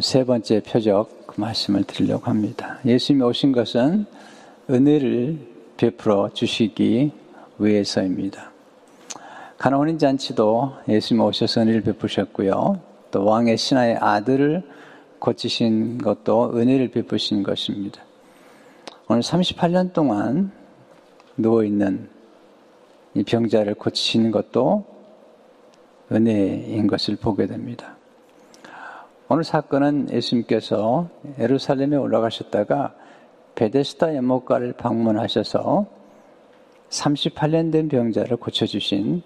세 번째 표적 그 말씀을 드리려고 합니다. 예수님이 오신 것은 은혜를 베풀어 주시기 위해서입니다. 가나온인 잔치도 예수님 오셔서 은혜를 베푸셨고요. 또 왕의 신하의 아들을 고치신 것도 은혜를 베푸신 것입니다. 오늘 38년 동안 누워있는 이 병자를 고치시는 것도 은혜인 것을 보게 됩니다. 오늘 사건은 예수님께서 예루살렘에 올라가셨다가 베데스다 연못가를 방문하셔서 38년 된 병자를 고쳐주신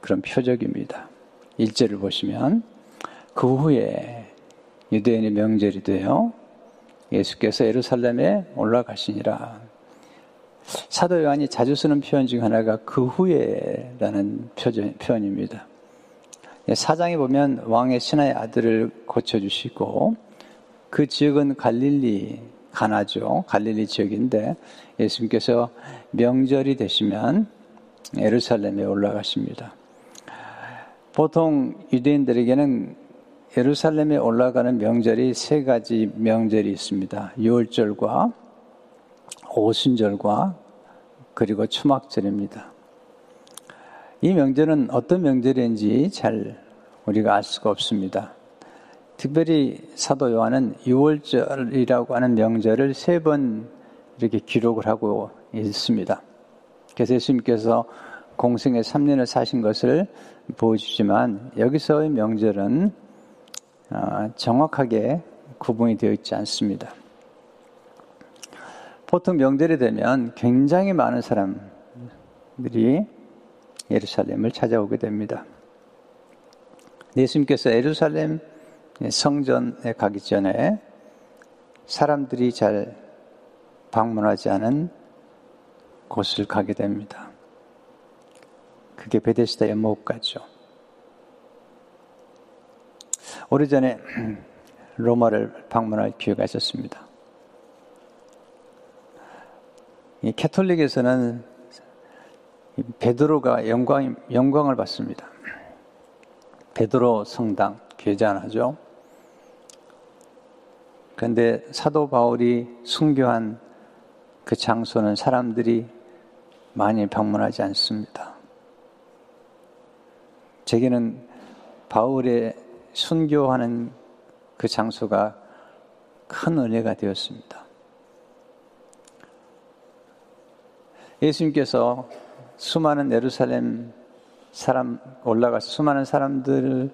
그런 표적입니다. 일제를 보시면 그 후에 유대인의 명절이 되어 예수께서 예루살렘에 올라가시니라. 사도 요한이 자주 쓰는 표현 중 하나가 그 후에라는 표현입니다. 사장에 보면 왕의 신하의 아들을 고쳐주시고 그 지역은 갈릴리 가나죠. 갈릴리 지역인데 예수님께서 명절이 되시면 예루살렘에 올라가십니다. 보통 유대인들에게는 예루살렘에 올라가는 명절이 세 가지 명절이 있습니다. 유월절과 오순절과 그리고 추막절입니다. 이 명절은 어떤 명절인지 잘 우리가 알 수가 없습니다. 특별히 사도 요한은 6월절이라고 하는 명절을 세 번 이렇게 기록을 하고 있습니다. 그래서 예수님께서 공생의 3년을 사신 것을 보여주지만 여기서의 명절은 아, 정확하게 구분이 되어 있지 않습니다. 보통 명절이 되면 굉장히 많은 사람들이 예루살렘을 찾아오게 됩니다. 예수님께서 예루살렘 성전에 가기 전에 사람들이 잘 방문하지 않은 곳을 가게 됩니다. 그게 베데스다 연못가죠. 오래전에 로마를 방문할 기회가 있었습니다. 이 캐톨릭에서는 베드로가 영광, 영광을 받습니다. 베드로 성당, 괴잔하죠. 그런데 사도 바울이 순교한 그 장소는 사람들이 많이 방문하지 않습니다. 제게는 바울의 순교하는 그 장소가 큰 은혜가 되었습니다. 예수님께서 수많은 예루살렘 사람 올라가서 수많은 사람들이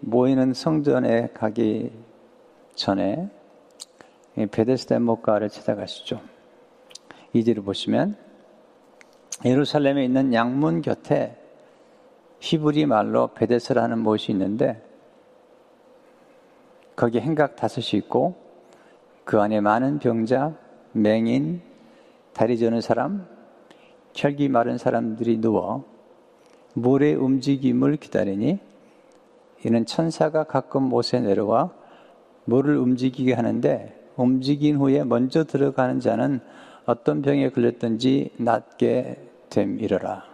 모이는 성전에 가기 전에 베데스다 목가를 찾아가시죠. 이제를 보시면 예루살렘에 있는 양문 곁에 히브리 말로 베데스라는 못이 있는데 거기 행각 다섯이 있고 그 안에 많은 병자, 맹인, 다리 저는 사람, 혈기 마른 사람들이 누워 물의 움직임을 기다리니 이는 천사가 가끔 못에 내려와 물을 움직이게 하는데 움직인 후에 먼저 들어가는 자는 어떤 병에 걸렸든지 낫게 됨이러라.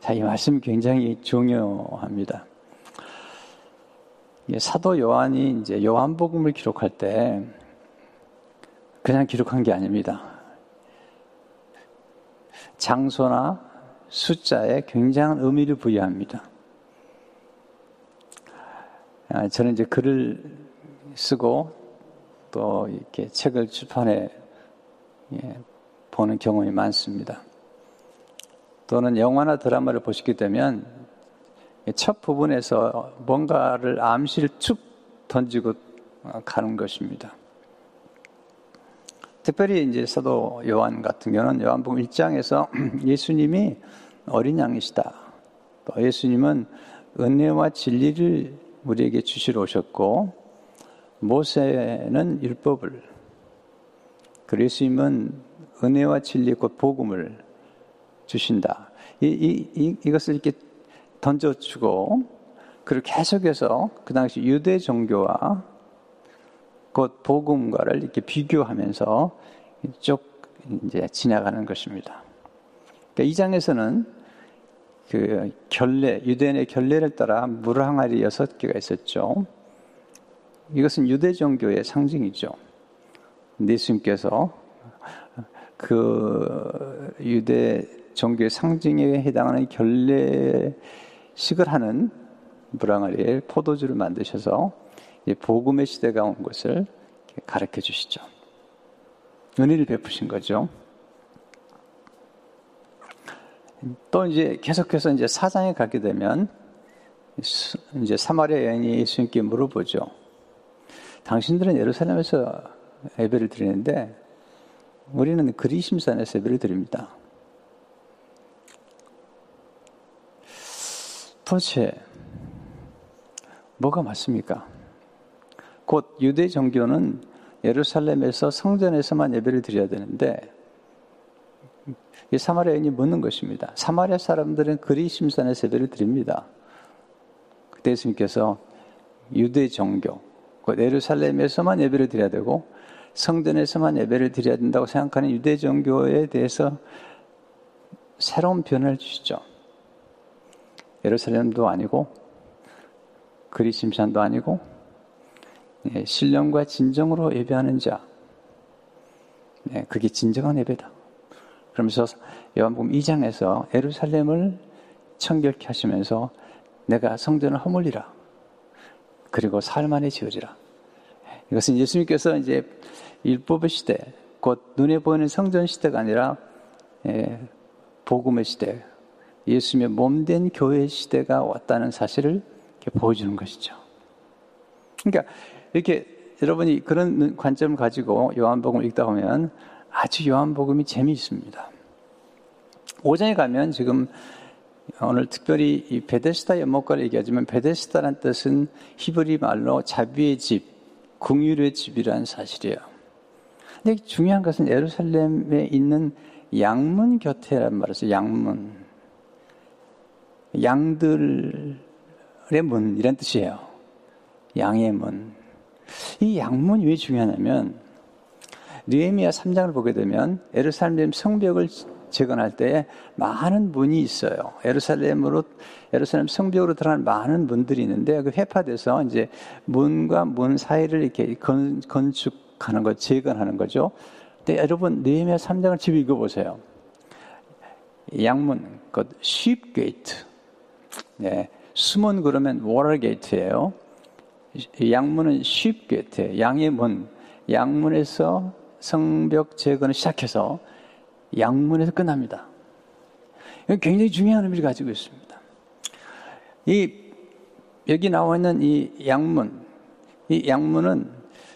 자, 이 말씀 굉장히 중요합니다. 사도 요한이 이제 요한복음을 기록할 때 그냥 기록한 게 아닙니다. 장소나 숫자에 굉장한 의미를 부여합니다. 아, 저는 이제 글을 쓰고 또 이렇게 책을 출판해 예, 보는 경험이 많습니다. 또는 영화나 드라마를 보시게 되면 첫 부분에서 뭔가를 암시를 쭉 던지고 가는 것입니다. 특별히 이제 사도 요한 같은 경우는 요한복음 1장에서 예수님이 어린 양이시다. 또 예수님은 은혜와 진리를 우리에게 주시러 오셨고 모세는 율법을 그리고 예수님은 은혜와 진리 곧 복음을 주신다. 이, 이, 이, 이것을 이렇게 던져주고 그리고 계속해서 그 당시 유대 종교와 곧 복음과를 이렇게 비교하면서 쭉 이제 지나가는 것입니다. 그러니까 이 장에서는 그 결례, 유대인의 결례를 따라 물 항아리 여섯 개가 있었죠. 이것은 유대 종교의 상징이죠. 예수님께서 그 유대 종교의 상징에 해당하는 결례식을 하는 브랑아리에 포도주를 만드셔서 복음의 시대가 온 것을 가르쳐 주시죠. 은혜를 베푸신 거죠. 또 이제 계속해서 이제 사장에 가게 되면 이제 사마리아 여인이 예수님께 물어보죠. 당신들은 예루살렘에서 예배를 드리는데 우리는 그리심산에서 예배를 드립니다. 도대체 뭐가 맞습니까? 곧 유대 종교는 예루살렘에서 성전에서만 예배를 드려야 되는데 이 사마리아 인이 묻는 것입니다. 사마리아 사람들은 그리 심산에서 예배를 드립니다. 그때 예수님께서 유대 종교, 곧 예루살렘에서만 예배를 드려야 되고 성전에서만 예배를 드려야 된다고 생각하는 유대 종교에 대해서 새로운 변화를 주시죠. 예루살렘도 아니고 그리 심산도 아니고 예, 신령과 진정으로 예배하는 자. 네, 그게 진정한 예배다. 그러면서 요한복음 2장에서 예루살렘을 청결케 하시면서 내가 성전을 허물리라. 그리고 살만해 지어지라. 이것은 예수님께서 이제 율법의 시대, 곧 눈에 보이는 성전 시대가 아니라 예, 복음의 시대, 예수님의 몸된 교회 시대가 왔다는 사실을 보여주는 것이죠. 그러니까 이렇게 여러분이 그런 관점을 가지고 요한복음을 읽다 보면 아주 요한복음이 재미있습니다. 오장에 가면 지금 오늘 특별히 이 베데스다 연못가를 얘기하지만 베데스다란 뜻은 히브리 말로 자비의 집, 궁유의 집이라는 사실이에요. 근데 중요한 것은 예루살렘에 있는 양문 곁에란 말이죠. 양문. 양들의 문 이란 뜻이에요. 양의 문. 이 양문이 왜 중요하냐면 느헤미야 3장을 보게 되면 예루살렘 성벽을 재건할 때 많은 문이 있어요. 예루살렘으로 예루살렘 성벽으로 들어가는 많은 문들이 있는데 그 회파돼서 이제 문과 문 사이를 이렇게 건, 건축하는 것, 재건하는 거죠. 근데 여러분 느헤미야 3장을 집에 읽어 보세요. 양문, 그 Sheep Gate. 네. 수문 그러면 Water Gate예요. 양문은 Sheep Gate. 양의 문, 양문에서 성벽 재건은 시작해서 양문에서 끝납니다. 굉장히 중요한 의미를 가지고 있습니다. 이 여기 나와 있는 이 양문, 이 양문은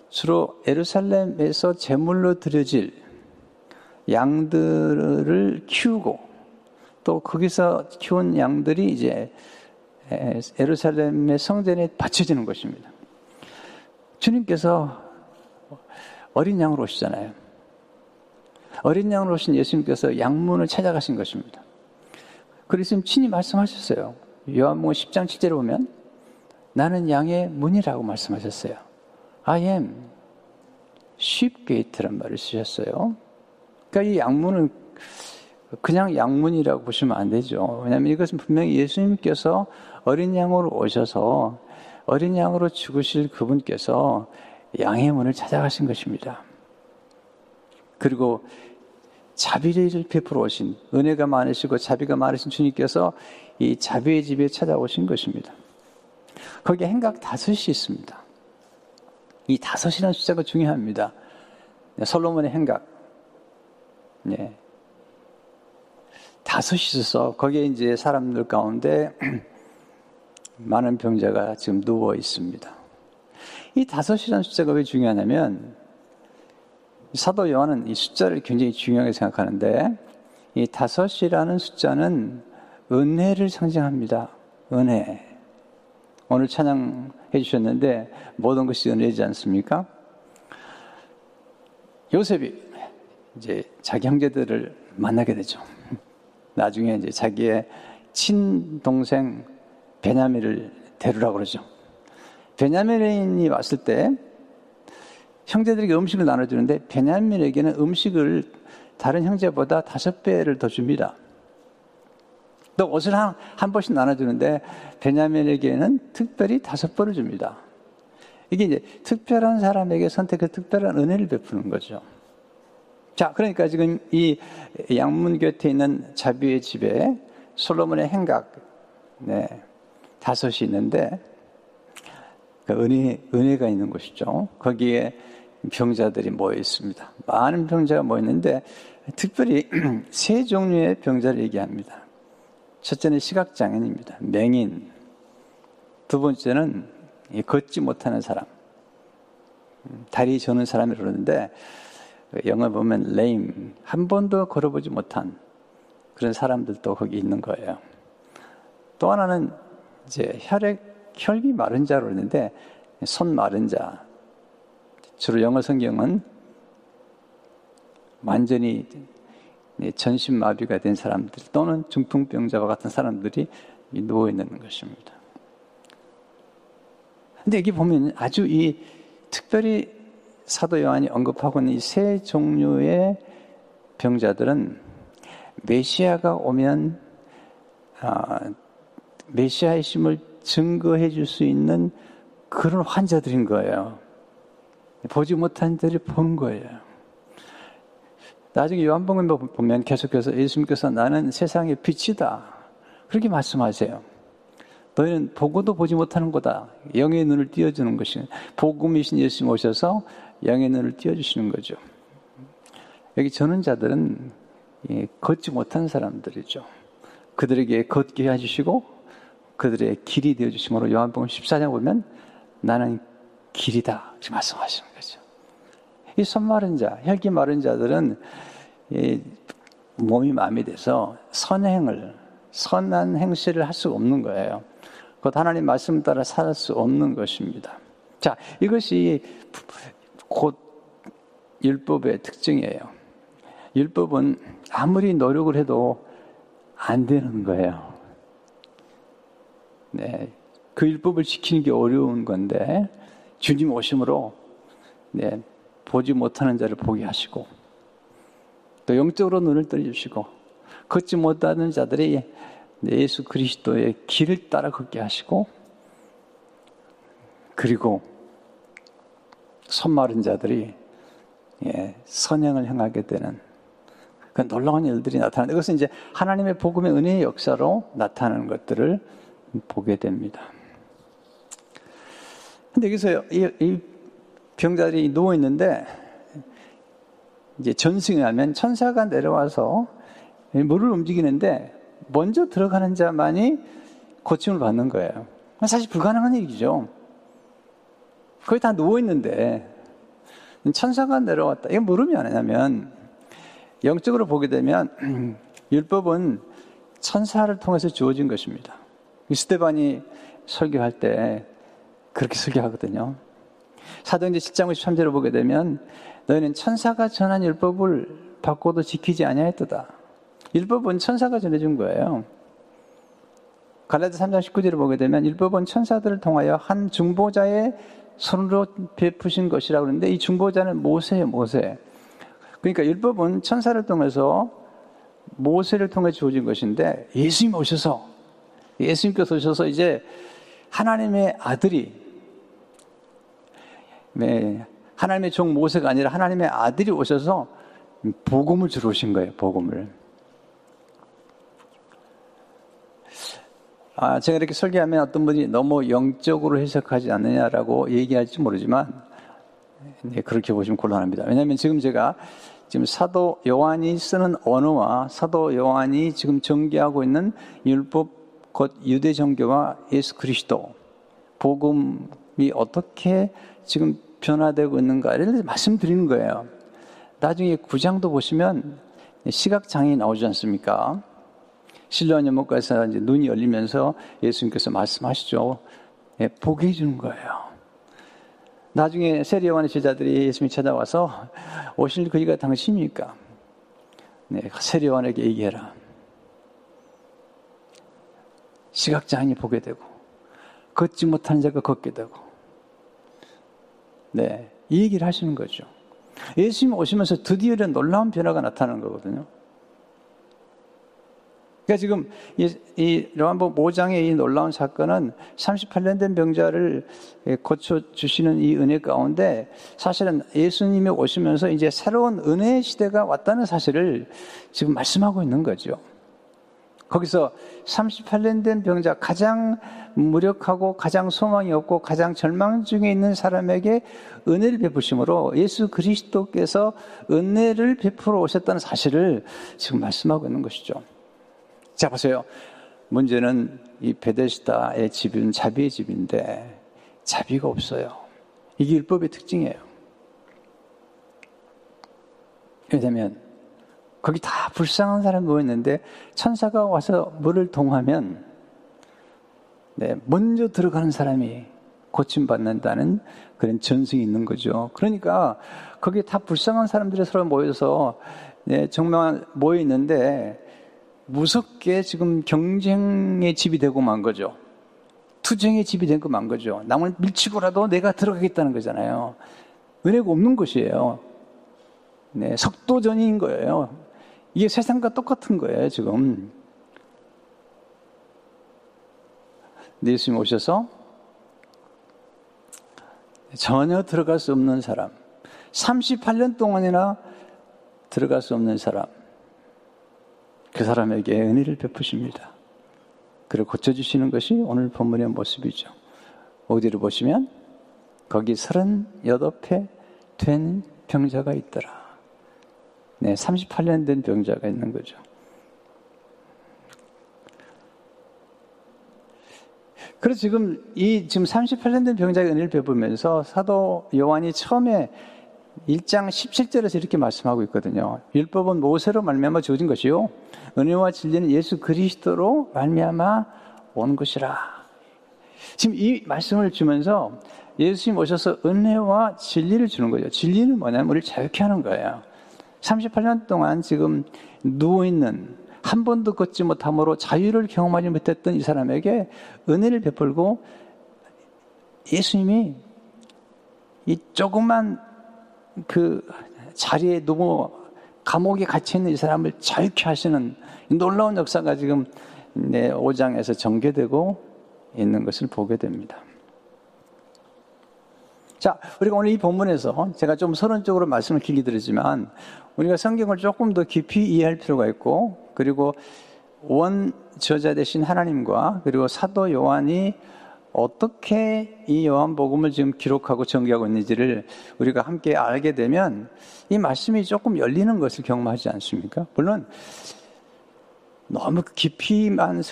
주로 에루살렘에서 제물로 드려질 양들을 키우고 또 거기서 키운 양들이 이제 에루살렘의 성전에 바쳐지는 것입니다. 주님께서 어린 양으로 오시잖아요. 어린 양으로 오신 예수님께서 양문을 찾아가신 것입니다. 그래서 친히 말씀하셨어요. 요한복음 10장 7절에 보면 나는 양의 문이라고 말씀하셨어요. I am sheep gate란 말을 쓰셨어요. 그러니까 이 양문은 그냥 양문이라고 보시면 안 되죠. 왜냐하면 이것은 분명히 예수님께서 어린 양으로 오셔서 어린 양으로 죽으실 그분께서 양의 문을 찾아가신 것입니다. 그리고 자비를 베풀어 오신 은혜가 많으시고 자비가 많으신 주님께서 이 자비의 집에 찾아오신 것입니다. 거기에 행각 다섯이 있습니다. 이 다섯이라는 숫자가 중요합니다. 솔로몬의 행각. 네. 다섯이 있어서 거기에 이제 사람들 가운데 많은 병자가 지금 누워 있습니다. 이 다섯이라는 숫자가 왜 중요하냐면 사도 요한은 이 숫자를 굉장히 중요하게 생각하는데 이 다섯이라는 숫자는 은혜를 상징합니다. 은혜. 오늘 찬양해 주셨는데 모든 것이 은혜지 않습니까? 요셉이 이제 자기 형제들을 만나게 되죠. 나중에 이제 자기의 친동생 베냐민을 데려라고 그러죠. 베냐민이 왔을 때 형제들에게 음식을 나눠주는데 베냐민에게는 음식을 다른 형제보다 다섯 배를 더 줍니다. 또 옷을 한, 한 번씩 나눠주는데 베냐민에게는 특별히 다섯 벌을 줍니다. 이게 이제 특별한 사람에게 선택해 특별한 은혜를 베푸는 거죠. 자, 그러니까 지금 이 양문 곁에 있는 자비의 집에 솔로몬의 행각, 네, 다섯이 있는데, 그 은혜, 은혜가 있는 곳이죠. 거기에 병자들이 모여 있습니다. 많은 병자가 모여 있는데, 특별히 세 종류의 병자를 얘기합니다. 첫째는 시각장애인입니다. 맹인. 두 번째는 걷지 못하는 사람. 다리 저는 사람이 그러는데, 영어 보면 lame. 한 번도 걸어보지 못한 그런 사람들도 거기 있는 거예요. 또 하나는 이제 혈액, 혈기 마른 자로 있는데, 손 마른 자. 주로 영어 성경은 완전히 전신 마비가 된 사람들 또는 중풍병자와 같은 사람들이 누워 있는 것입니다. 근데 여기 보면 아주 이 특별히 사도 요한이 언급하고 있는 이 세 종류의 병자들은 메시아가 오면 아, 메시아의 심을 증거해 줄 수 있는 그런 환자들인 거예요. 보지 못한 자들이 본 거예요. 나중에 요한복음 보면 계속해서 예수님께서 나는 세상의 빛이다. 그렇게 말씀하세요. 너희는 보고도 보지 못하는 거다. 영의 눈을 띄워주는 것이 복음이신 예수님 오셔서 영의 눈을 띄워주시는 거죠. 여기 저는 자들은 걷지 못한 사람들이죠. 그들에게 걷게 해주시고 그들의 길이 되어 주심으로 요한복음 14장 보면 나는 길이다. 이렇게 말씀하시는 거죠. 이 손마른 자, 혈기 마른 자들은 몸이 마음이 돼서 선행을, 선한 행실을 할 수가 없는 거예요. 곧 하나님 말씀 따라 살 수 없는 것입니다. 자, 이것이 곧 율법의 특징이에요. 율법은 아무리 노력을 해도 안 되는 거예요. 네. 그 율법을 지키는 게 어려운 건데, 주님 오심으로, 네. 보지 못하는 자를 보게 하시고, 또 영적으로 눈을 떠주시고, 걷지 못하는 자들이 예수 그리스도의 길을 따라 걷게 하시고, 그리고 손 마른 자들이 예, 선행을 행하게 되는 그 놀라운 일들이 나타나는 이것은 이제 하나님의 복음의 은혜의 역사로 나타나는 것들을 보게 됩니다. 근데 여기서 이, 이 병자들이 누워 있는데 이제 전승하면 천사가 내려와서 물을 움직이는데 먼저 들어가는 자만이 고침을 받는 거예요. 사실 불가능한 얘기죠. 거의 다 누워 있는데 천사가 내려왔다. 이게 물음이 아니냐면 영적으로 보게 되면 율법은 천사를 통해서 주어진 것입니다. 스테반이 설교할 때 그렇게 설교하거든요. 사도행전 7장 53절을 보게 되면 너희는 천사가 전한 율법을 받고도 지키지 아니하였도다. 율법은 천사가 전해준 거예요. 갈라디 3장 19절을 보게 되면 율법은 천사들을 통하여 한 중보자의 손으로 베푸신 것이라고 그러는데 이 중보자는 모세예요, 모세. 그러니까 율법은 천사를 통해서 모세를 통해 주어진 것인데 예수님 오셔서 예수님께서 오셔서 이제 하나님의 아들이 네, 하나님의 종 모세가 아니라 하나님의 아들이 오셔서 복음을 주러 오신 거예요, 복음을. 아, 제가 이렇게 설계하면 어떤 분이 너무 영적으로 해석하지 않느냐라고 얘기할지 모르지만, 네, 그렇게 보시면 곤란합니다. 왜냐하면 지금 제가 지금 사도 요한이 쓰는 언어와 사도 요한이 지금 전개하고 있는 율법 곧 유대 종교와 예수 그리스도 복음이 어떻게 지금 변화되고 있는가를 말씀드리는 거예요. 나중에 구장도 보시면 시각장애 나오지 않습니까? 실로한 연못가에서 이제 눈이 열리면서 예수님께서 말씀하시죠. 예, 보게 해주는 거예요. 나중에 세리요한의 제자들이 예수님이 찾아와서 오실 그이가 당신입니까? 네, 세리요한에게 얘기해라. 시각장애인이 보게 되고 걷지 못하는 자가 걷게 되고 네, 이 얘기를 하시는 거죠. 예수님 오시면서 드디어 이런 놀라운 변화가 나타나는 거거든요. 그러니까 지금 이, 이 요한복음 5장의 이 놀라운 사건은 38년 된 병자를 고쳐 주시는 이 은혜 가운데 사실은 예수님이 오시면서 이제 새로운 은혜의 시대가 왔다는 사실을 지금 말씀하고 있는 거죠. 거기서 38년 된 병자 가장 무력하고 가장 소망이 없고 가장 절망 중에 있는 사람에게 은혜를 베푸심으로 예수 그리스도께서 은혜를 베풀어 오셨다는 사실을 지금 말씀하고 있는 것이죠. 자, 보세요. 문제는 이 베데스다의 집은 자비의 집인데 자비가 없어요. 이게 율법의 특징이에요. 왜냐면 거기 다 불쌍한 사람이 모였는데 천사가 와서 물을 동하면 네, 먼저 들어가는 사람이 고침받는다는 그런 전승이 있는 거죠. 그러니까 거기 다 불쌍한 사람들이 서로 모여서 네, 정말 모여 있는데 무섭게 지금 경쟁의 집이 되고 만 거죠. 투쟁의 집이 되고 만 거죠. 남을 밀치고라도 내가 들어가겠다는 거잖아요. 은혜가 없는 것이에요. 네, 석도전인 거예요. 이게 세상과 똑같은 거예요, 지금. 예수님 오셔서 전혀 들어갈 수 없는 사람, 38년 동안이나 들어갈 수 없는 사람, 그 사람에게 은혜를 베푸십니다. 그를 고쳐주시는 것이 오늘 본문의 모습이죠. 어디를 보시면 거기 38회 된 병자가 있더라. 네, 38년 된 병자가 있는 거죠. 그래서 지금 이 지금 38년 된 병자의 은혜를 베푸면서 사도 요한이 처음에 1장 17절에서 이렇게 말씀하고 있거든요. 율법은 모세로 말미암아 주어진 것이요 은혜와 진리는 예수 그리스도로 말미암아 온 것이라. 지금 이 말씀을 주면서 예수님 오셔서 은혜와 진리를 주는 거죠. 진리는 뭐냐면 우리를 자유케 하는 거예요. 38년 동안 지금 누워있는 한 번도 걷지 못함으로 자유를 경험하지 못했던 이 사람에게 은혜를 베풀고 예수님이 이 조그만 그 자리에 누워 감옥에 갇혀 있는 이 사람을 자유케 하시는 놀라운 역사가 지금 내 5장에서 전개되고 있는 것을 보게 됩니다. 자, 우리가 오늘 이 본문에서 제가 좀 서론적으로 말씀을 길게 드리지만 우리가 성경을 조금 더 깊이 이해할 필요가 있고 그리고 원 저자 되신 하나님과 그리고 사도 요한이 어떻게 이 요한복음을 지금 기록하고 전개하고 있는지를 우리가 함께 알게 되면 이 말씀이 조금 열리는 것을 경험하지 않습니까? 물론 너무 깊이만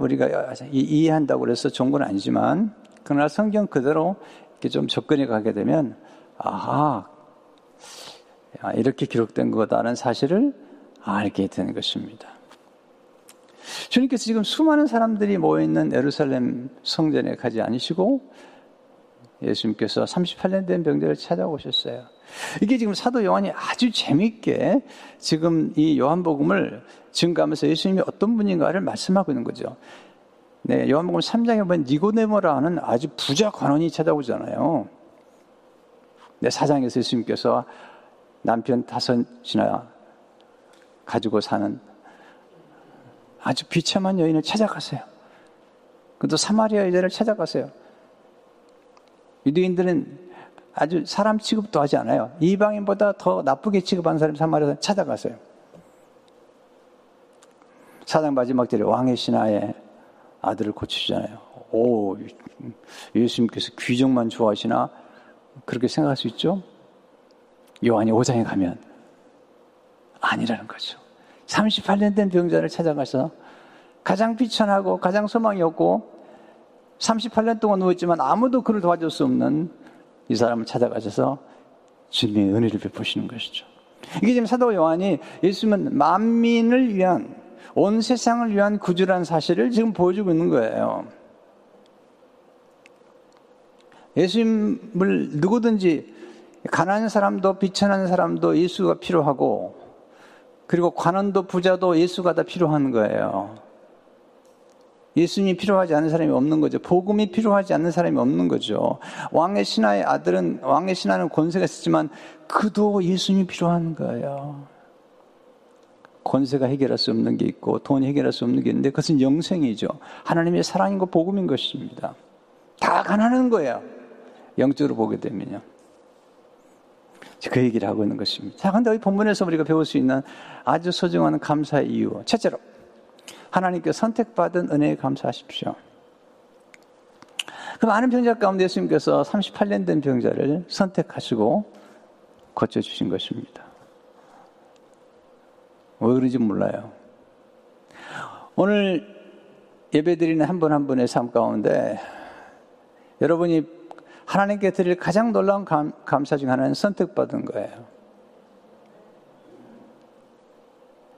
우리가 이해한다고 해서 좋은 건 아니지만 그러나 성경 그대로 이렇게 좀 접근해 가게 되면 아하 아, 이렇게 기록된 거다라는 사실을 알게 되는 것입니다. 주님께서 지금 수많은 사람들이 모여 있는 에루살렘 성전에 가지 않으시고 예수님께서 38년 된 병들을 찾아오셨어요. 이게 지금 사도 요한이 아주 재미있게 지금 이 요한복음을 증가하면서 예수님이 어떤 분인가를 말씀하고 있는 거죠. 네, 요한복음 3장에 보면 니고데모라 는 아주 부자 관원이 찾아오잖아요. 네, 사장에서 예수님께서 남편 다섯이나 가지고 사는 아주 비참한 여인을 찾아갔어요. 그도 사마리아 여자를 찾아갔어요. 유대인들은 아주 사람 취급도 하지 않아요. 이방인보다 더 나쁘게 취급하는 사람 사마리아 찾아갔어요. 사장 마지막 절에 왕의 신하의 아들을 고치시잖아요. 오, 예수님께서 귀정만 좋아하시나? 그렇게 생각할 수 있죠? 요한이 5장에 가면 아니라는 거죠. 38년 된 병자를 찾아가서 가장 비천하고 가장 소망이 없고 38년 동안 누웠지만 아무도 그를 도와줄 수 없는 이 사람을 찾아가셔서 주님의 은혜를 베푸시는 것이죠. 이게 지금 사도 요한이 예수님은 만민을 위한 온 세상을 위한 구주라는 사실을 지금 보여주고 있는 거예요. 예수님을 누구든지 가난한 사람도 비천한 사람도 예수가 필요하고 그리고 관원도 부자도 예수가 다 필요한 거예요. 예수님이 필요하지 않은 사람이 없는 거죠. 복음이 필요하지 않는 사람이 없는 거죠. 왕의 신하의 아들은 왕의 신하는 권세가 있었지만 그도 예수님이 필요한 거예요. 권세가 해결할 수 없는 게 있고 돈이 해결할 수 없는 게 있는데 그것은 영생이죠. 하나님의 사랑인고 복음인 것입니다. 다 가난한 거예요. 영적으로 보게 되면요. 그 얘기를 하고 있는 것입니다. 자, 근데 이 본문에서 우리가 배울 수 있는 아주 소중한 감사의 이유. 첫째로, 하나님께 선택받은 은혜에 감사하십시오. 그 많은 병자 가운데 예수님께서 38년 된 병자를 선택하시고 고쳐주신 것입니다. 왜 그런지 몰라요. 오늘 예배드리는 한 분 한 분의 삶 가운데 여러분이 하나님께 드릴 가장 놀라운 감, 감사 중 하나는 선택받은 거예요.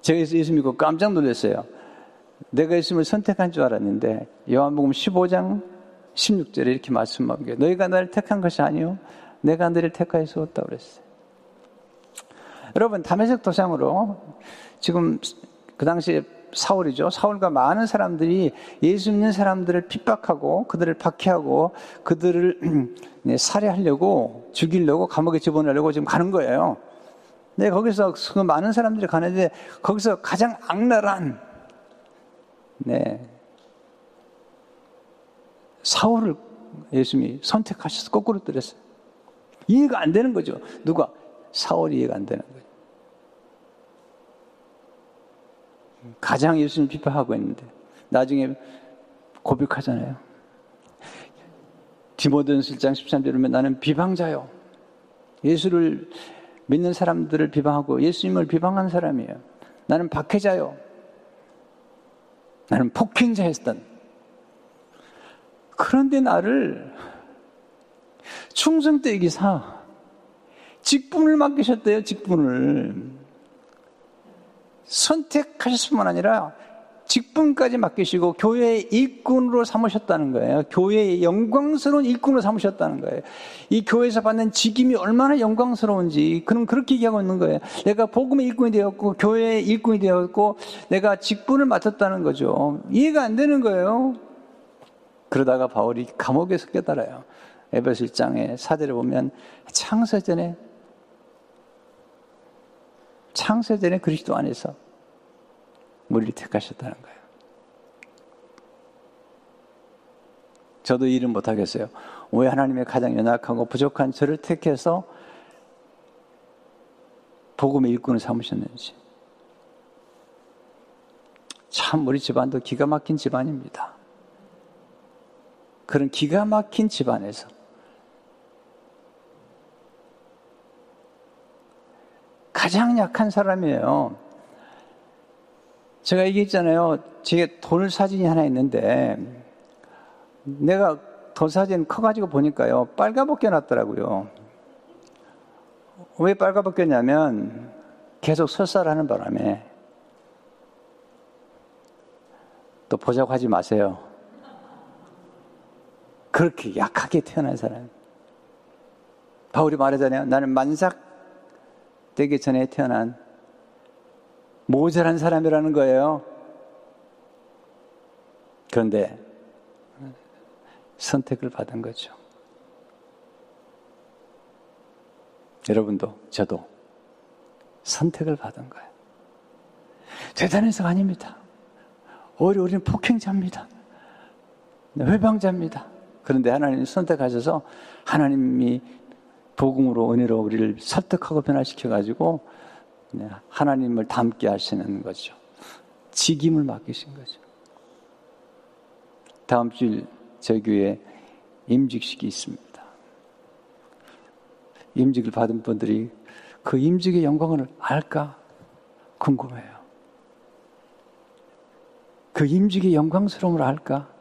제가 예수 믿고 깜짝 놀랐어요. 내가 예수님을 선택한 줄 알았는데 요한복음 15장 16절에 이렇게 말씀하는 게 너희가 나를 택한 것이 아니요 내가 너를 택하여 었다 그랬어요. 여러분 담에색 도상으로 지금 그 당시에 사울이죠. 사울과 많은 사람들이 예수 믿는 사람들을 핍박하고 그들을 박해하고 그들을 네, 살해하려고 죽이려고 감옥에 집어넣으려고 지금 가는 거예요. 네, 거기서 그 많은 사람들이 가는데 거기서 가장 악랄한 네. 사울을 예수님이 선택하셔서 거꾸로 때렸어요. 이해가 안 되는 거죠. 누가? 사울이 이해가 안 되는 거예요. 가장 예수님 비판하고 있는데 나중에 고백하잖아요. 디모데전서 1장 13절에 보면 나는 비방자요. 예수를 믿는 사람들을 비방하고 예수님을 비방한 사람이에요. 나는 박해자요. 나는 폭행자였던. 그런데 나를 충성대 기사 직분을 맡기셨대요, 직분을. 선택하실 뿐만 아니라 직분까지 맡기시고 교회의 일꾼으로 삼으셨다는 거예요. 교회의 영광스러운 일꾼으로 삼으셨다는 거예요. 이 교회에서 받는 직임이 얼마나 영광스러운지 그럼 그렇게 얘기하고 있는 거예요. 내가 복음의 일꾼이 되었고 교회의 일꾼이 되었고 내가 직분을 맡았다는 거죠. 이해가 안 되는 거예요. 그러다가 바울이 감옥에서 깨달아요. 에베소 1장의 사제를 보면 창세전에 창세전에 그리스도 안에서 우리를 택하셨다는 거예요. 저도 일은 못하겠어요. 왜 하나님의 가장 연약하고 부족한 저를 택해서 복음의 일꾼을 삼으셨는지. 참 우리 집안도 기가 막힌 집안입니다. 그런 기가 막힌 집안에서 가장 약한 사람이에요. 제가 얘기했잖아요. 제게 돌 사진이 하나 있는데, 내가 돌 사진 커가지고 보니까요, 빨가벗겨 놨더라고요. 왜 빨가벗겼냐면, 계속 설사하는 바람에, 또 보자고 하지 마세요. 그렇게 약하게 태어난 사람. 바울이 말하잖아요. 나는 만삭 되기 전에 태어난 모자란 사람이라는 거예요. 그런데 선택을 받은 거죠. 여러분도 저도 선택을 받은 거예요. 대단해서가 아닙니다. 오히려 우리는 폭행자입니다. 회방자입니다. 그런데 하나님 선택하셔서 하나님이 복음으로 은혜로 우리를 설득하고 변화시켜 가지고 네, 하나님을 닮게 하시는 거죠. 직임을 맡기신 거죠. 다음 주일 저 교회 임직식이 있습니다. 임직을 받은 분들이 그 임직의 영광을 알까 궁금해요. 그 임직의 영광스러움을 알까?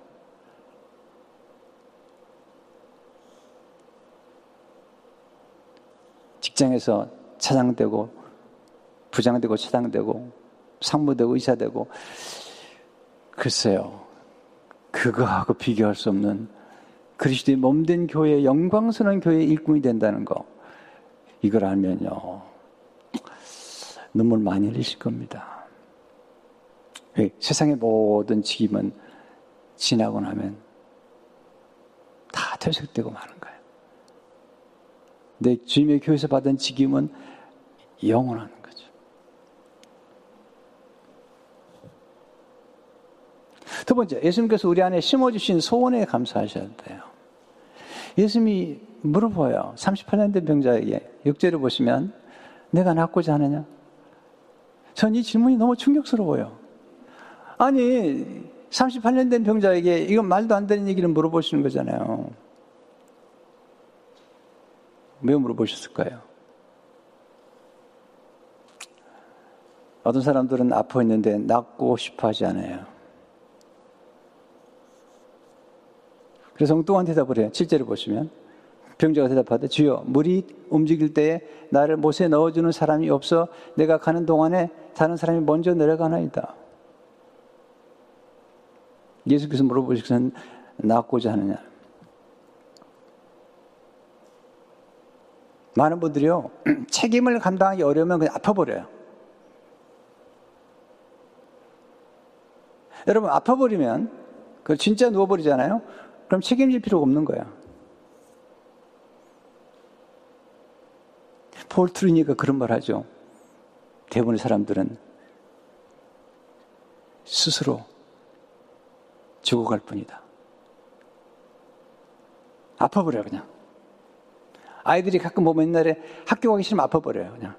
직장에서 차장되고 부장되고 차장되고 상무되고 의사되고 글쎄요 그거하고 비교할 수 없는 그리스도의 몸된 교회의 영광스러운 교회의 일꾼이 된다는 거 이걸 알면요 눈물 많이 흘리실 겁니다. 세상의 모든 직임은 지나고 나면 다 퇴색되고 마는 거예요. 내 주님의 교회에서 받은 직임은 영원한 거죠. 두 번째, 예수님께서 우리 안에 심어주신 소원에 감사하셔야 돼요. 예수님이 물어봐요. 38년 된 병자에게 육제를 보시면 내가 낫고자 하느냐? 전 이 질문이 너무 충격스러워요. 아니, 38년 된 병자에게 이건 말도 안 되는 얘기를 물어보시는 거잖아요. 왜 물어보셨을까요? 어떤 사람들은 아파 있는데 낫고 싶어 하지 않아요. 그래서 엉뚱한 대답을 해요. 7절을 보시면. 병자가 대답하되 주여 물이 움직일 때에 나를 못에 넣어주는 사람이 없어 내가 가는 동안에 다른 사람이 먼저 내려가나이다. 예수께서 물어보시기는 낫고자 하느냐. 많은 분들이요, 책임을 감당하기 어려우면 그냥 아파버려요. 여러분, 아파버리면, 그 진짜 누워버리잖아요? 그럼 책임질 필요가 없는 거야. 폴 트루니가 그런 말 하죠. 대부분의 사람들은 스스로 죽어갈 뿐이다. 아파버려요, 그냥. 아이들이 가끔 보면 옛날에 학교 가기 싫으면 아파버려요, 그냥.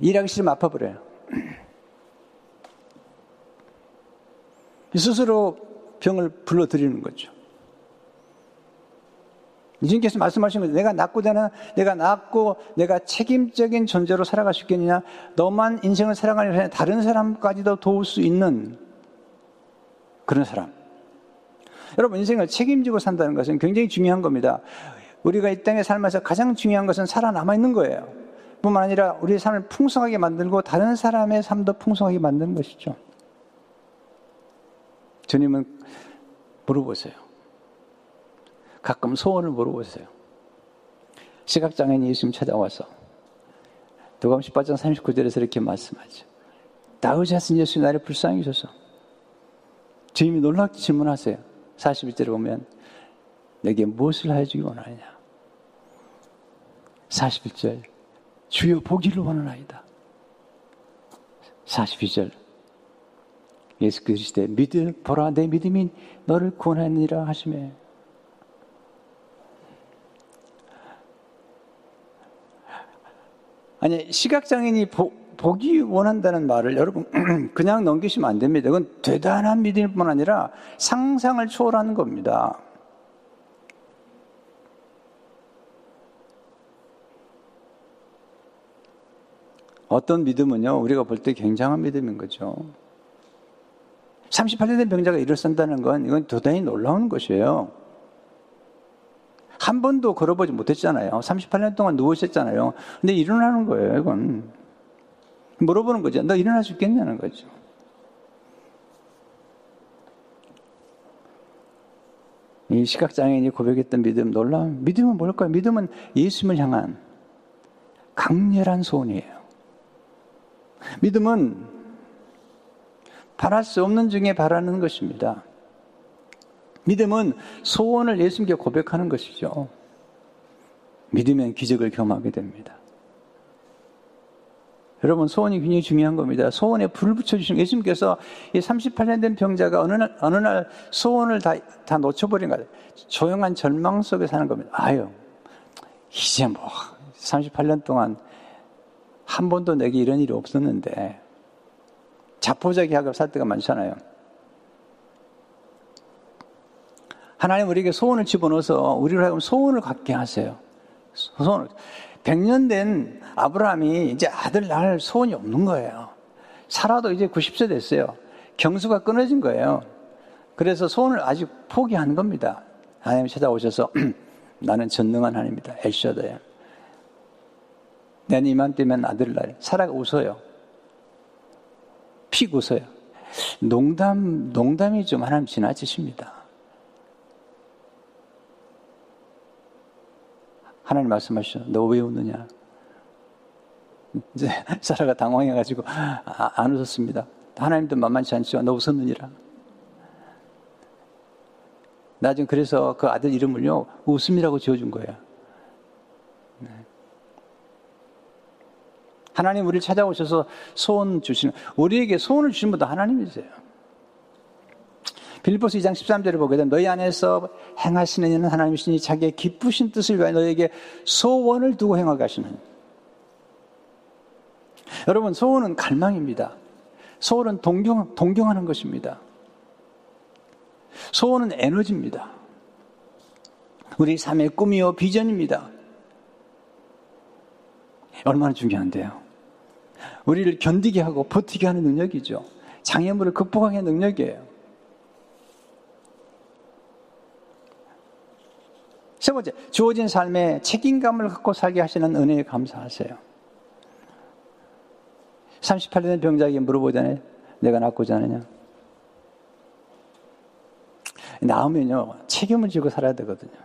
일하기 싫으면 아파버려요. 스스로 병을 불러들이는 거죠. 예수님께서 말씀하신 거죠. 내가 낫고 되는, 내가 낫고 내가 책임적인 존재로 살아갈 수 있겠느냐? 너만 인생을 살아가는 게 다른 사람까지도 도울 수 있는 그런 사람. 여러분, 인생을 책임지고 산다는 것은 굉장히 중요한 겁니다. 우리가 이 땅에 살면서 가장 중요한 것은 살아남아 있는 거예요. 뿐만 아니라 우리의 삶을 풍성하게 만들고 다른 사람의 삶도 풍성하게 만드는 것이죠. 주님은 물어보세요. 가끔 소원을 물어보세요. 시각장애인이 예수님 찾아와서 도감 18장 39절에서 이렇게 말씀하죠. 나의 자신 예수 나를 불쌍히 여셔서 주님이 놀랍게 질문하세요. 41절에 보면 내게 무엇을 해주기 원하느냐? 41절 주여 보기를 원하나이다. 42절 예수 그리스도의 믿음 보라 내 믿음이 너를 구원하니라 하시매 아니 시각장애인이 보, 보기 원한다는 말을 여러분 그냥 넘기시면 안 됩니다. 이건 대단한 믿음뿐 아니라 상상을 초월하는 겁니다. 어떤 믿음은요, 우리가 볼 때 굉장한 믿음인 거죠. 38년 된 병자가 일어선다는 건 이건 대단히 놀라운 것이에요. 한 번도 걸어보지 못했잖아요. 38년 동안 누우셨잖아요. 근데 일어나는 거예요, 이건. 물어보는 거죠. 너 일어날 수 있겠냐는 거죠. 이 시각장애인이 고백했던 믿음, 놀라운 믿음은 뭘까요? 믿음은 예수님을 향한 강렬한 소원이에요. 믿음은 바랄 수 없는 중에 바라는 것입니다. 믿음은 소원을 예수님께 고백하는 것이죠. 믿으면 기적을 경험하게 됩니다. 여러분, 소원이 굉장히 중요한 겁니다. 소원에 불을 붙여주시는 예수님께서 이 38년 된 병자가 어느 날, 어느 날 소원을 다, 다 놓쳐버린 거예요. 조용한 절망 속에 사는 겁니다. 아유, 이제 뭐, 38년 동안 한 번도 내게 이런 일이 없었는데, 자포자기 하고 살 때가 많잖아요. 하나님 우리에게 소원을 집어넣어서 우리를 하여금 소원을 갖게 하세요. 소원을. 100년 된 아브라함이 이제 아들 낳을 소원이 없는 거예요. 살아도 이제 90세 됐어요. 경수가 끊어진 거예요. 그래서 소원을 아직 포기한 겁니다. 하나님 찾아오셔서 나는 전능한 하나님이다. 엘셔다야. 내년 이맘때면 아들 낳을. 사라가 웃어요. 픽 웃어요. 농담, 농담이 좀 하나님 지나치십니다. 하나님 말씀하시죠. 너 왜 웃느냐? 이제 사라가 당황해가지고 아, 안 웃었습니다. 하나님도 만만치 않죠. 너 웃었느니라. 나중 그래서 그 아들 이름을요 웃음이라고 지어준 거예요. 네. 하나님 우리를 찾아오셔서 소원 주시는 우리에게 소원을 주신 분도 하나님이세요. 빌보스 2장 13절을 보게 되면 너희 안에서 행하시는 이는 하나님이시니 자기의 기쁘신 뜻을 위하여 너에게 소원을 두고 행하게 하시는. 여러분, 소원은 갈망입니다. 소원은 동경, 동경하는 것입니다. 소원은 에너지입니다. 우리 삶의 꿈이요, 비전입니다. 얼마나 중요한데요. 우리를 견디게 하고 버티게 하는 능력이죠. 장애물을 극복하는 능력이에요. 세 번째, 주어진 삶에 책임감을 갖고 살게 하시는 은혜에 감사하세요. 38년 병자에게 물어보잖아요. 내가 낫고자 하느냐? 나오면요, 책임을 지고 살아야 되거든요.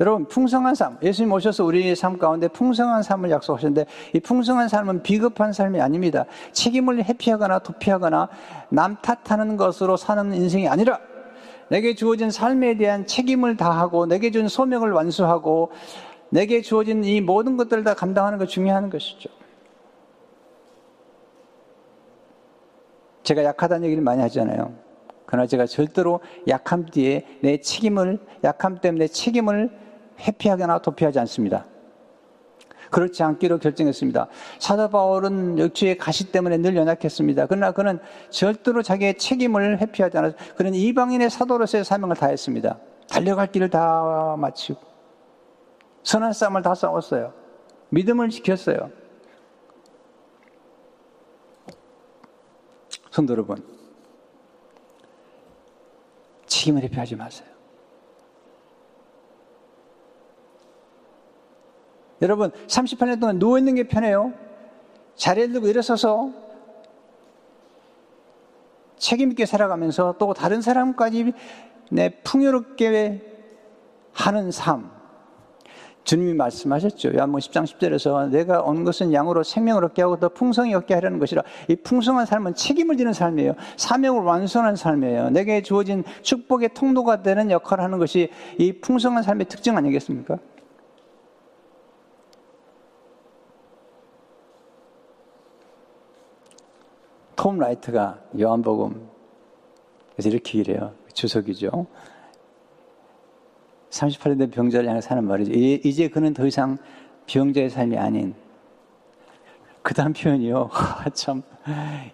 여러분, 풍성한 삶, 예수님 오셔서 우리의 삶 가운데 풍성한 삶을 약속하셨는데, 이 풍성한 삶은 비겁한 삶이 아닙니다. 책임을 회피하거나 도피하거나 남 탓하는 것으로 사는 인생이 아니라, 내게 주어진 삶에 대한 책임을 다하고, 내게 준 소명을 완수하고, 내게 주어진 이 모든 것들을 다 감당하는 것 중요한 것이죠. 제가 약하다는 얘기를 많이 하잖아요. 그러나 제가 절대로 약함 뒤에 내 책임을, 약함 때문에 책임을 회피하거나 도피하지 않습니다. 그렇지 않기로 결정했습니다. 사도 바울은 역주의 가시 때문에 늘 연약했습니다. 그러나 그는 절대로 자기의 책임을 회피하지 않아서 그는 이방인의 사도로서의 사명을 다했습니다. 달려갈 길을 다 마치고 선한 싸움을 다 싸웠어요. 믿음을 지켰어요. 성도 여러분, 책임을 회피하지 마세요. 여러분, 38년 동안 누워있는 게 편해요. 자리를 들고 일어서서 책임있게 살아가면서 또 다른 사람까지 내 풍요롭게 하는 삶. 주님이 말씀하셨죠. 요한복 10장 10절에서 내가 온 것은 양으로 생명을 얻게 하고 더 풍성히 얻게 하려는 것이라. 이 풍성한 삶은 책임을 지는 삶이에요. 사명을 완수하는 삶이에요. 내게 주어진 축복의 통로가 되는 역할을 하는 것이 이 풍성한 삶의 특징 아니겠습니까? 톰 라이트가 요한복음 그래서 이렇게 이래요. 주석이죠. 38년 된 병자를 향해 하는 말이죠. 이제 그는 더 이상 병자의 삶이 아닌 그 다음 표현이요. 참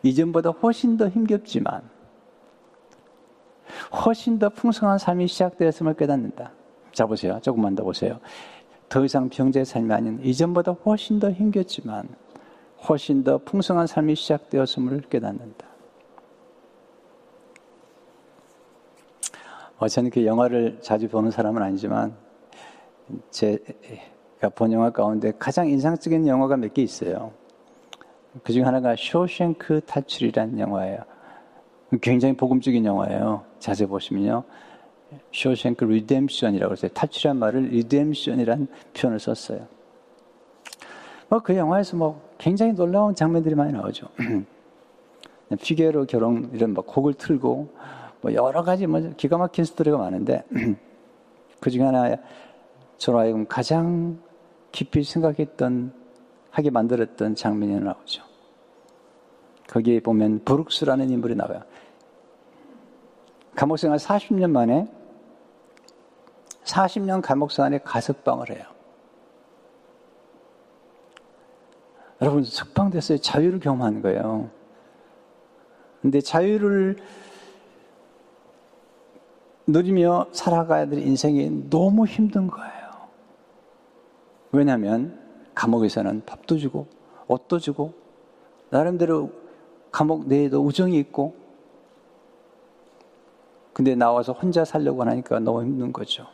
이전보다 훨씬 더 힘겹지만 훨씬 더 풍성한 삶이 시작되었음을 깨닫는다. 자 보세요. 조금만 더 보세요. 더 이상 병자의 삶이 아닌 이전보다 훨씬 더 힘겹지만 훨씬 더 풍성한 삶이 시작되었음을 깨닫는다. 어, 저는 그 영화를 자주 보는 사람은 아니지만, 제가 본 영화 가운데 가장 인상적인 영화가 몇 개 있어요. 그 중 하나가 쇼생크 탈출이라는 영화예요. 굉장히 복음적인 영화예요. 자세히 보시면요. 쇼생크 Redemption이라고 해서 탈출이란 말을 redemption이라는 표현을 썼어요. 뭐 그 영화에서 뭐 굉장히 놀라운 장면들이 많이 나오죠. 피가로 결혼 이런 막 곡을 틀고 뭐 여러 가지 뭐 기가 막힌 스토리가 많은데 그 중에 하나 저로 하여금 가장 깊이 생각했던 하게 만들었던 장면이 나오죠. 거기에 보면 브룩스라는 인물이 나와요. 감옥생활 40년 만에 40년 감옥생활에 가석방을 해요. 여러분, 석방됐어요. 자유를 경험하는 거예요. 근데 자유를 누리며 살아가야 될 인생이 너무 힘든 거예요. 왜냐하면 감옥에서는 밥도 주고 옷도 주고 나름대로 감옥 내에도 우정이 있고 근데 나와서 혼자 살려고 하니까 너무 힘든 거죠.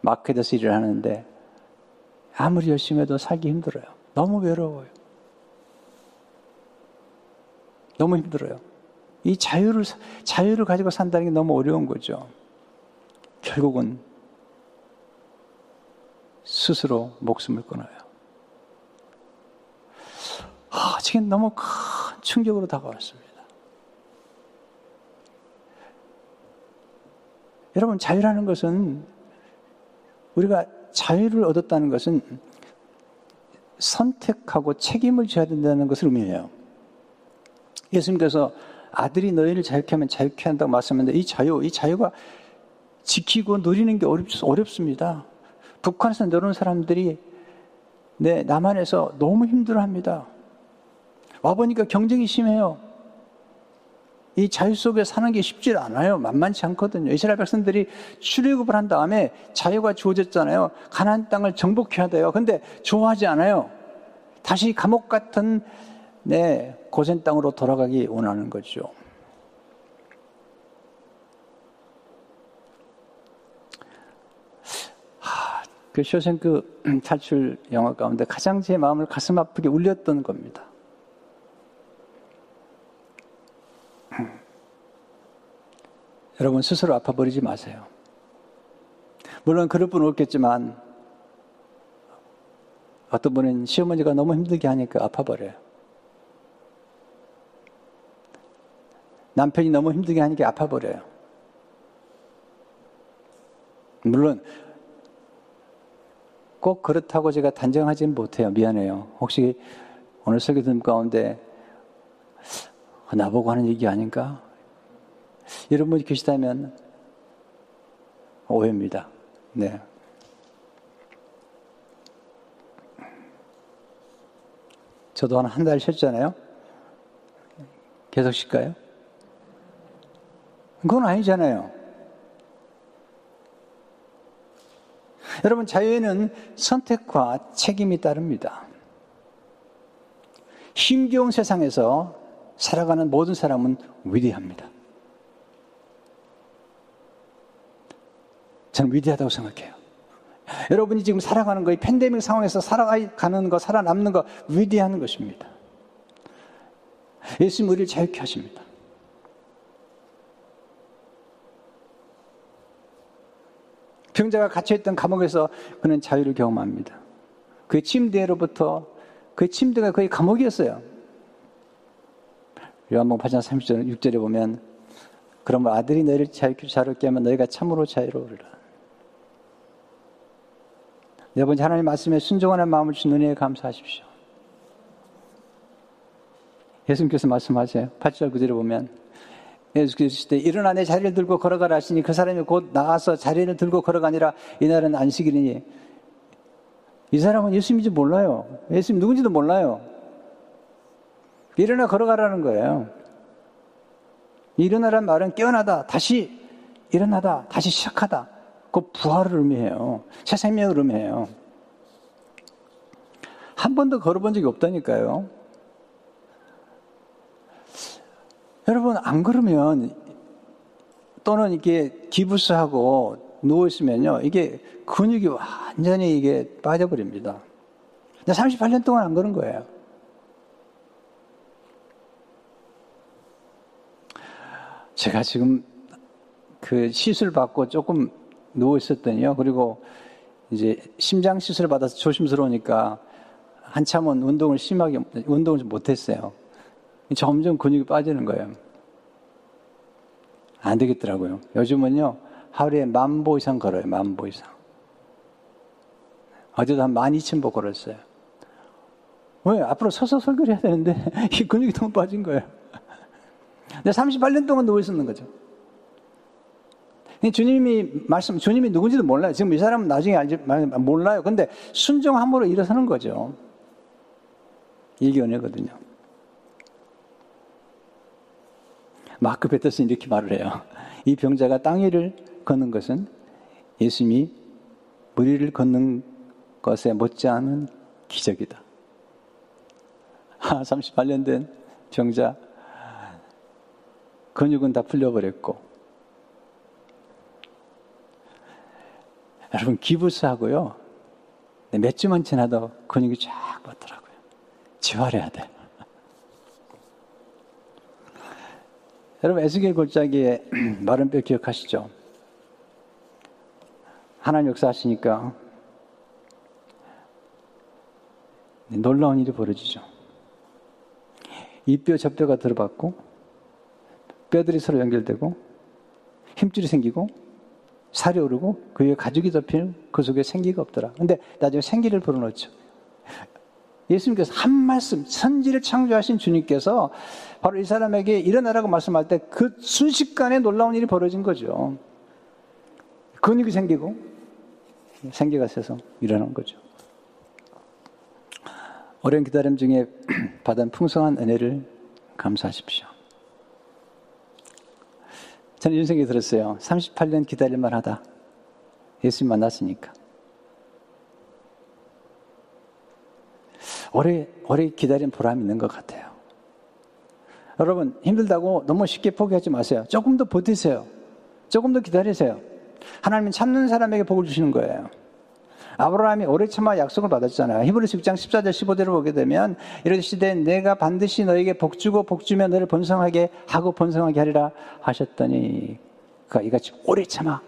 마켓에서 일을 하는데 아무리 열심히 해도 살기 힘들어요. 너무 외로워요. 너무 힘들어요. 이 자유를, 자유를 가지고 산다는 게 너무 어려운 거죠. 결국은 스스로 목숨을 끊어요. 아, 지금 너무 큰 충격으로 다가왔습니다. 여러분, 자유라는 것은 우리가 자유를 얻었다는 것은 선택하고 책임을 져야 된다는 것을 의미해요. 예수님께서 아들이 너희를 자유케 하면 자유케 한다고 말씀했는데 이 자유, 이 자유가 지키고 누리는 게 어렵, 어렵습니다. 북한에서 내려온 사람들이 네, 남한에서 너무 힘들어 합니다. 와보니까 경쟁이 심해요. 이 자유 속에 사는 게 쉽지 않아요. 만만치 않거든요. 이스라엘 백성들이 출애굽을 한 다음에 자유가 주어졌잖아요. 가나안 땅을 정복해야 돼요. 근데 좋아하지 않아요. 다시 감옥 같은 네, 고센 땅으로 돌아가기 원하는 거죠. 그 쇼생크 탈출 영화 가운데 가장 제 마음을 가슴 아프게 울렸던 겁니다. 여러분 스스로 아파버리지 마세요. 물론 그럴 분 없겠지만 어떤 분은 시어머니가 너무 힘들게 하니까 아파버려요. 남편이 너무 힘들게 하니까 아파버려요. 물론 꼭 그렇다고 제가 단정하지는 못해요. 미안해요. 혹시 오늘 설교 듣는 가운데 나보고 하는 얘기 아닌가? 이런 분이 계시다면 오해입니다. 네. 저도 한 한 달 쉬었잖아요. 계속 쉴까요? 그건 아니잖아요. 여러분, 자유에는 선택과 책임이 따릅니다. 힘겨운 세상에서 살아가는 모든 사람은 위대합니다. 저는 위대하다고 생각해요. 여러분이 지금 살아가는 거, 이 팬데믹 상황에서 살아가는 거, 살아남는 거, 위대한 것입니다. 예수님 우리를 자유케 하십니다. 병자가 갇혀있던 감옥에서 그는 자유를 경험합니다. 그 침대로부터 그 침대가 거의 감옥이었어요. 요한복 8장 30절 6절에 보면 그러면 아들이 너희를 자유롭게 하면 너희가 참으로 자유로우리라. 네 번째 하나님 말씀에 순종하는 마음을 주는 은혜에 감사하십시오. 예수님께서 말씀하세요. 8절 9절에 보면 예수께서 때 일어나 내 자리를 들고 걸어가라 하시니 그 사람이 곧 나와서 자리를 들고 걸어가니라 이날은 안식일이니 이 사람은 예수님인지 몰라요. 예수님 누군지도 몰라요. 일어나 걸어가라는 거예요. 일어나란 말은 깨어나다, 다시 일어나다, 다시 시작하다. 그 부활을 의미해요. 새 생명을 의미해요. 한 번도 걸어본 적이 없다니까요. 여러분, 안 그러면 또는 이게 기부스하고 누워있으면요. 이게 근육이 완전히 이게 빠져버립니다. 38년 동안 안 그런 거예요. 제가 지금 그 시술 받고 조금 누워 있었더니요. 그리고 이제 심장 시술을 받아서 조심스러우니까 한참은 운동을 심하게 운동을 좀 못했어요. 점점 근육이 빠지는 거예요. 안 되겠더라고요. 요즘은요 하루에 만 보 이상 걸어요. 만 보 이상. 어제도 한 만 이천 보 걸었어요. 왜? 앞으로 서서 설교를 해야 되는데 이 근육이 너무 빠진 거예요. 근데 38년 동안 누워 있었는 거죠. 주님이 말씀, 주님이 누군지도 몰라요. 지금 이 사람은 나중에 알지, 몰라요. 근데 순종함으로 일어서는 거죠. 이게 은혜거든요. 마크 베터스는 이렇게 말을 해요. 이 병자가 땅 위를 걷는 것은 예수님이 물 위를 걷는 것에 못지않은 기적이다. 38년 된 병자, 근육은 다 풀려버렸고, 여러분 기부스하고요. 네, 몇 주만 지나도 근육이 쫙 붙더라고요. 재활해야 돼. 여러분 에스겔 골짜기에 마른 뼈 기억하시죠? 하나님 역사하시니까 네, 놀라운 일이 벌어지죠. 이 뼈 저 뼈가 들어봤고 뼈들이 서로 연결되고 힘줄이 생기고 살이 오르고 그 위에 가죽이 덮이는 그 속에 생기가 없더라. 근데 나중에 생기를 불어넣죠. 예수님께서 한 말씀, 선지를 창조하신 주님께서 바로 이 사람에게 일어나라고 말씀할 때 그 순식간에 놀라운 일이 벌어진 거죠. 근육이 생기고 생기가 세서 일어난 거죠. 오랜 기다림 중에 받은 풍성한 은혜를 감사하십시오. 저는 이런 생각이 들었어요. 38년 기다릴만 하다. 예수님 만났으니까. 오래, 오래 기다린 보람이 있는 것 같아요. 여러분, 힘들다고 너무 쉽게 포기하지 마세요. 조금 더 버티세요. 조금 더 기다리세요. 하나님은 참는 사람에게 복을 주시는 거예요. 아브라함이 오래 참아 약속을 받았잖아요. 히브리서 6장 14절 15절을 보게 되면 이르시되 내가 반드시 너에게 복주고 복주며 너를 번성하게 하고 번성하게 하리라 하셨더니 그가 이같이 오래 참아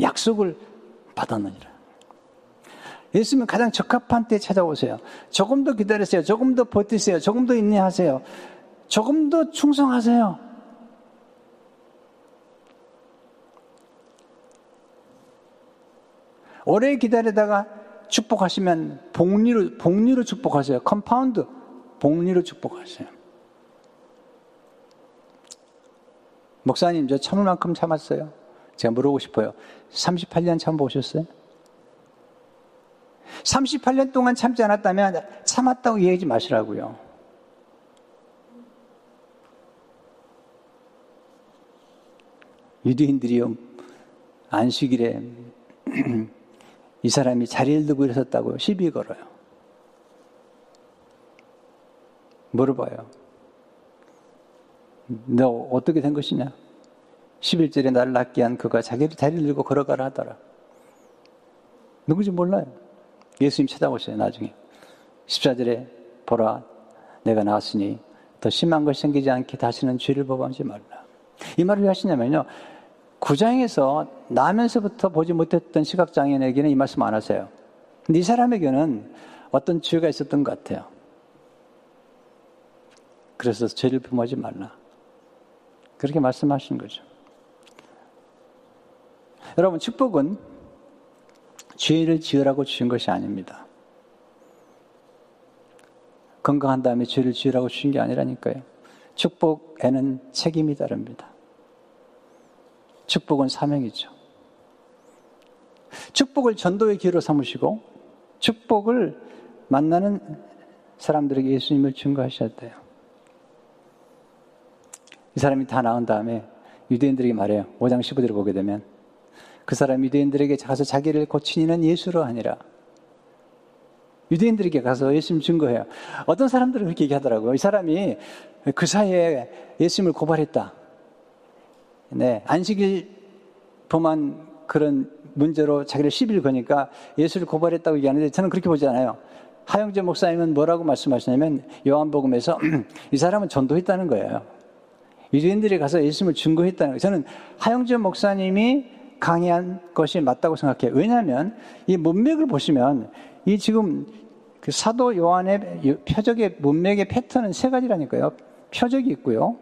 약속을 받았느니라. 예수님은 가장 적합한 때 찾아오세요. 조금 더 기다리세요. 조금 더 버티세요. 조금 더 인내하세요. 조금 더 충성하세요. 오래 기다리다가 축복하시면 복리로, 복리로 축복하세요. compound, 복리로 축복하세요. 목사님, 저 참을 만큼 참았어요. 제가 물어보고 싶어요. 38년 참보셨어요? 38년 동안 참지 않았다면 참았다고 얘기하지 마시라고요. 유대인들이요, 안식일에 이 사람이 자리를 두고 일어섰다고 시비 걸어요. 물어봐요. 너 어떻게 된 것이냐? 11절에 나를 낳게 한 그가 자기를 자리를 들고 걸어가라 하더라. 누구지 몰라요. 예수님 찾아오셔요, 나중에. 14절에 보라, 내가 나왔으니 더 심한 것이 생기지 않게 다시는 죄를 범하지 말라. 이 말을 왜 하시냐면요. 구장에서 나면서부터 보지 못했던 시각장애인에게는 이 말씀 안 하세요. 근데 이 사람에게는 어떤 죄가 있었던 것 같아요. 그래서 죄를 범하지 말라. 그렇게 말씀하시는 거죠. 여러분, 축복은 죄를 지으라고 주신 것이 아닙니다. 건강한 다음에 죄를 지으라고 주신 게 아니라니까요. 축복에는 책임이 다릅니다. 축복은 사명이죠. 축복을 전도의 기회로 삼으시고 축복을 만나는 사람들에게 예수님을 증거하셔야 돼요. 이 사람이 다 나온 다음에 유대인들에게 말해요. 5장 15절을 보게 되면 그 사람 유대인들에게 가서 자기를 고치는 예수로 아니라 유대인들에게 가서 예수님 증거해요. 어떤 사람들은 그렇게 얘기하더라고요. 이 사람이 그 사이에 예수님을 고발했다. 네, 안식일 범한 그런 문제로 자기를 시비를 거니까 예수를 고발했다고 얘기하는데 저는 그렇게 보지 않아요. 하영재 목사님은 뭐라고 말씀하시냐면 요한복음에서 이 사람은 전도했다는 거예요. 유대인들이 가서 예수님을 증거했다는 거예요. 저는 하영재 목사님이 강의한 것이 맞다고 생각해요. 왜냐하면 이 문맥을 보시면 이 지금 그 사도 요한의 표적의 문맥의 패턴은 세 가지라니까요. 표적이 있고요.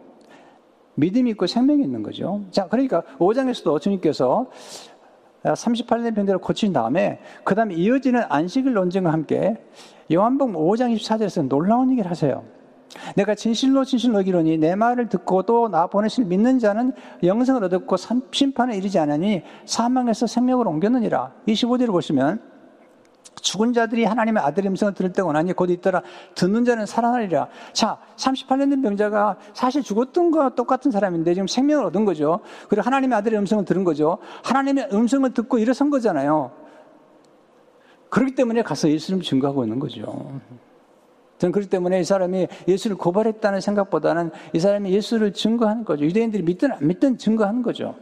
믿음이 있고 생명이 있는 거죠. 자, 그러니까 5장에서도 주님께서 38년 병대를 고친 다음에 그 다음에 이어지는 안식일 논쟁과 함께 요한복음 5장 24절에서 놀라운 얘기를 하세요. 내가 진실로 진실로 기로니 내 말을 듣고 또 나 보내실 믿는 자는 영생을 얻었고 심판에 이르지 않으니 사망에서 생명을 옮겼느니라. 25절을 보시면 죽은 자들이 하나님의 아들의 음성을 들을 때가 오나니 곧 있더라 듣는 자는 살아나리라. 자, 38년 된 병자가 사실 죽었던 거와 똑같은 사람인데 지금 생명을 얻은 거죠. 그리고 하나님의 아들의 음성을 들은 거죠. 하나님의 음성을 듣고 일어선 거잖아요. 그렇기 때문에 가서 예수를 증거하고 있는 거죠. 저는 그렇기 때문에 이 사람이 예수를 고발했다는 생각보다는 이 사람이 예수를 증거하는 거죠. 유대인들이 믿든 안 믿든 증거하는 거죠.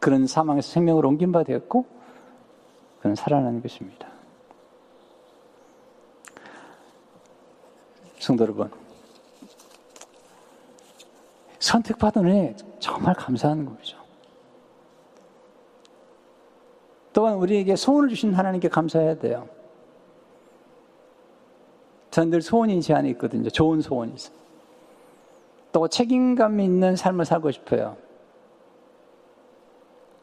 그런 사망에서 생명을 옮긴 바 되었고, 그는 살아나는 것입니다. 성도 여러분, 선택받은 은 정말 감사하는 거죠. 또한 우리에게 소원을 주신 하나님께 감사해야 돼요. 저는 늘 소원인 제한이 있거든요. 좋은 소원이 있어요. 또 책임감 있는 삶을 살고 싶어요.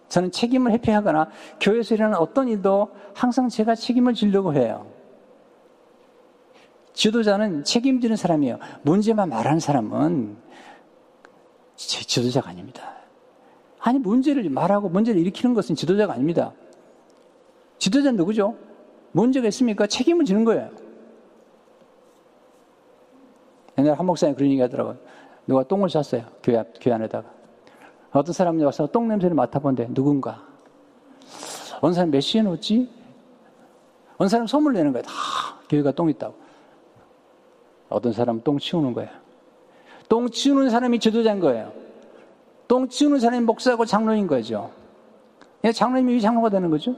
저는 책임을 회피하거나 교회에서 일어나는 어떤 일도 항상 제가 책임을 지려고 해요. 지도자는 책임지는 사람이에요. 문제만 말하는 사람은 지도자가 아닙니다. 아니, 문제를 말하고 문제를 일으키는 것은 지도자가 아닙니다. 지도자는 누구죠? 문제가 있습니까? 책임을 지는 거예요. 옛날에 한 목사님 그런 얘기 하더라고요. 누가 똥을 쌌어요. 교회, 앞, 교회 안에다가. 어떤 사람이 와서 똥 냄새를 맡아본대. 누군가. 어느 사람 몇 시에 놓지? 어느 사람 소문 내는 거야. 다 교회가 똥 있다고. 어떤 사람 똥 치우는 거예요. 똥 치우는 사람이 지도자인 거예요. 똥 치우는 사람이 목사고 장로인 거죠. 장로님이 왜 장로가 되는 거죠?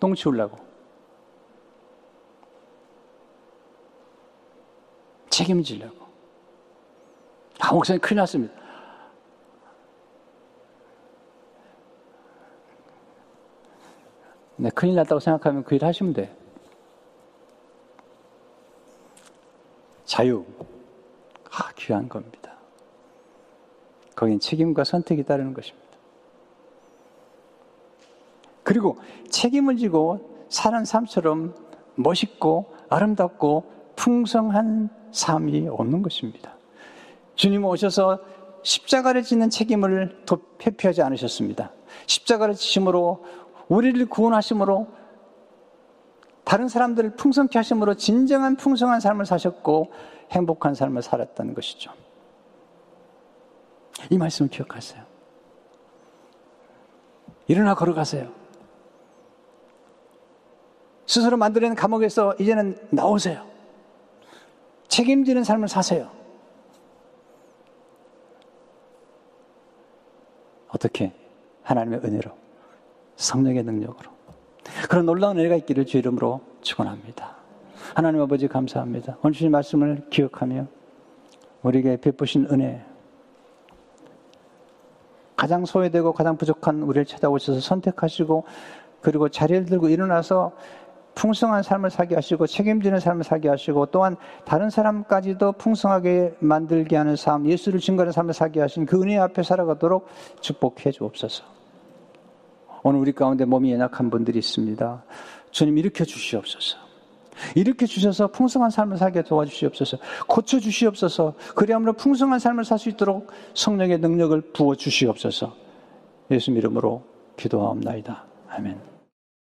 똥 치우려고. 책임지려고. 아, 목사님 큰일 났습니다. 네, 큰일 났다고 생각하면 그 일 하시면 돼. 자유. 아, 귀한 겁니다. 거긴 책임과 선택이 따르는 것입니다. 그리고 책임을 지고 사는 삶처럼 멋있고 아름답고 풍성한 삶이 없는 것입니다. 주님 오셔서 십자가를 짓는 책임을 회피하지 않으셨습니다. 십자가를 지심으로 우리를 구원하심으로 다른 사람들을 풍성케 하심으로 진정한 풍성한 삶을 사셨고 행복한 삶을 살았다는 것이죠. 이 말씀을 기억하세요. 일어나 걸어가세요. 스스로 만들어낸 감옥에서 이제는 나오세요. 책임지는 삶을 사세요. 어떻게? 하나님의 은혜로, 성령의 능력으로. 그런 놀라운 은혜가 있기를 주 이름으로 축원합니다. 하나님 아버지 감사합니다. 오늘 주신 말씀을 기억하며 우리에게 베푸신 은혜, 가장 소외되고 가장 부족한 우리를 찾아오셔서 선택하시고 그리고 자리를 들고 일어나서 풍성한 삶을 살게 하시고 책임지는 삶을 살게 하시고 또한 다른 사람까지도 풍성하게 만들게 하는 삶, 예수를 증거하는 삶을 살게 하신 그 은혜 앞에 살아가도록 축복해 주옵소서. 오늘 우리 가운데 몸이 연약한 분들이 있습니다. 주님 일으켜 주시옵소서. 일으켜 주셔서 풍성한 삶을 살게 도와주시옵소서. 고쳐 주시옵소서. 그리함으로 풍성한 삶을 살 수 있도록 성령의 능력을 부어 주시옵소서. 예수 이름으로 기도하옵나이다. 아멘.